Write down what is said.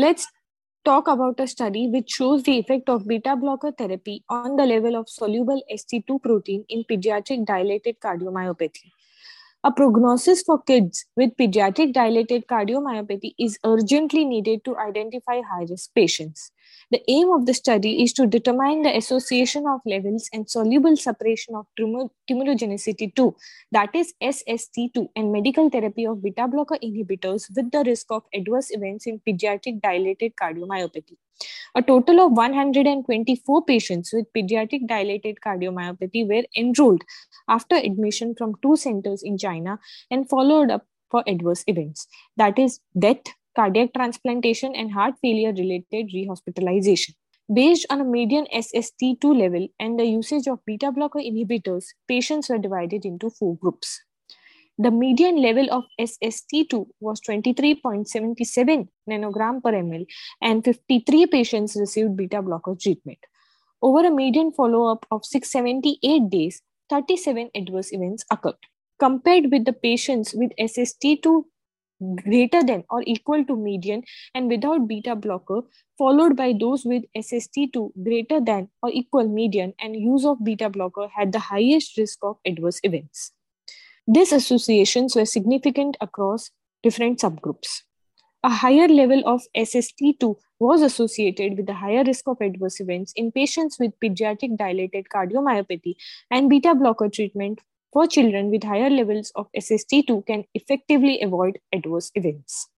let's talk about a study which shows the effect of beta blocker therapy on the level of soluble ST2 protein in pediatric dilated cardiomyopathy. A prognosis for kids with pediatric dilated cardiomyopathy is urgently needed to identify high risk patients. The aim of the study is to determine the association of levels and soluble suppression of tumorigenicity 2, that is SST2, and medical therapy of beta blocker inhibitors with the risk of adverse events in pediatric dilated cardiomyopathy. A total of 124 patients with pediatric dilated cardiomyopathy were enrolled after admission from two centers in China and followed up for adverse events, that is, death, cardiac transplantation, and heart failure related rehospitalization. Based on a median SST2 level and the usage of beta blocker inhibitors, patients were divided into four groups. The median level of SST2 was 23.77 nanogram per ml, and 53 patients received beta blocker treatment. Over a median follow up of 678 days, 37 adverse events occurred. Compared with the patients with SST2 greater than or equal to median and without beta blocker, followed by those with SST2 greater than or equal median and use of beta blocker had the highest risk of adverse events. These associations were significant across different subgroups. A higher level of SST2 was associated with a higher risk of adverse events in patients with pediatric dilated cardiomyopathy, and beta blocker treatment for children with higher levels of SST2 can effectively avoid adverse events.